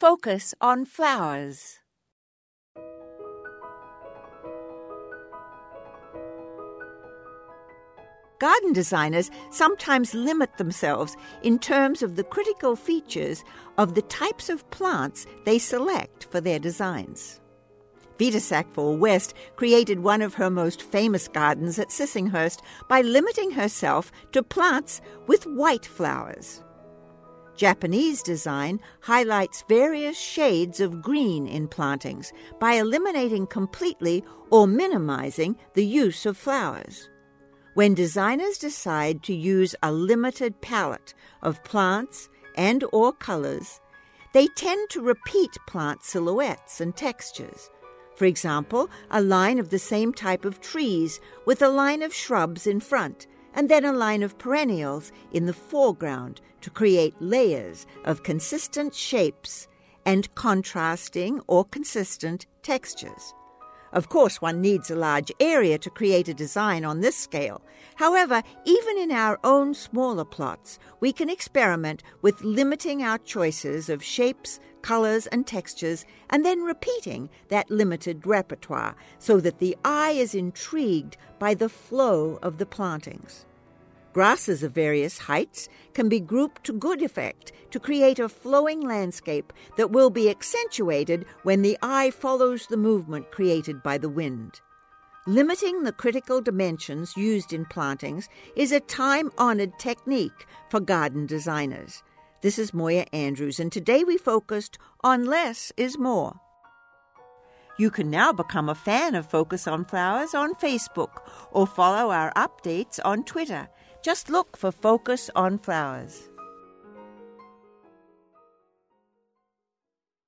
Focus on flowers. Garden designers sometimes limit themselves in terms of the critical features of the types of plants they select for their designs. Vita Sackville West created one of her most famous gardens at Sissinghurst by limiting herself to plants with white flowers. Japanese design highlights various shades of green in plantings by eliminating completely or minimizing the use of flowers. When designers decide to use a limited palette of plants and or colors, they tend to repeat plant silhouettes and textures. For example, a line of the same type of trees with a line of shrubs in front and then a line of perennials in the foreground to create layers of consistent shapes and contrasting or consistent textures. Of course, one needs a large area to create a design on this scale. However, even in our own smaller plots, we can experiment with limiting our choices of shapes, colors, and textures, and then repeating that limited repertoire so that the eye is intrigued by the flow of the plantings. Grasses of various heights can be grouped to good effect to create a flowing landscape that will be accentuated when the eye follows the movement created by the wind. Limiting the critical dimensions used in plantings is a time honored technique for garden designers. This is Moya Andrews, and today we focused on less is more. You can now become a fan of Focus on Flowers on Facebook or follow our updates on Twitter. Just look for Focus on Flowers.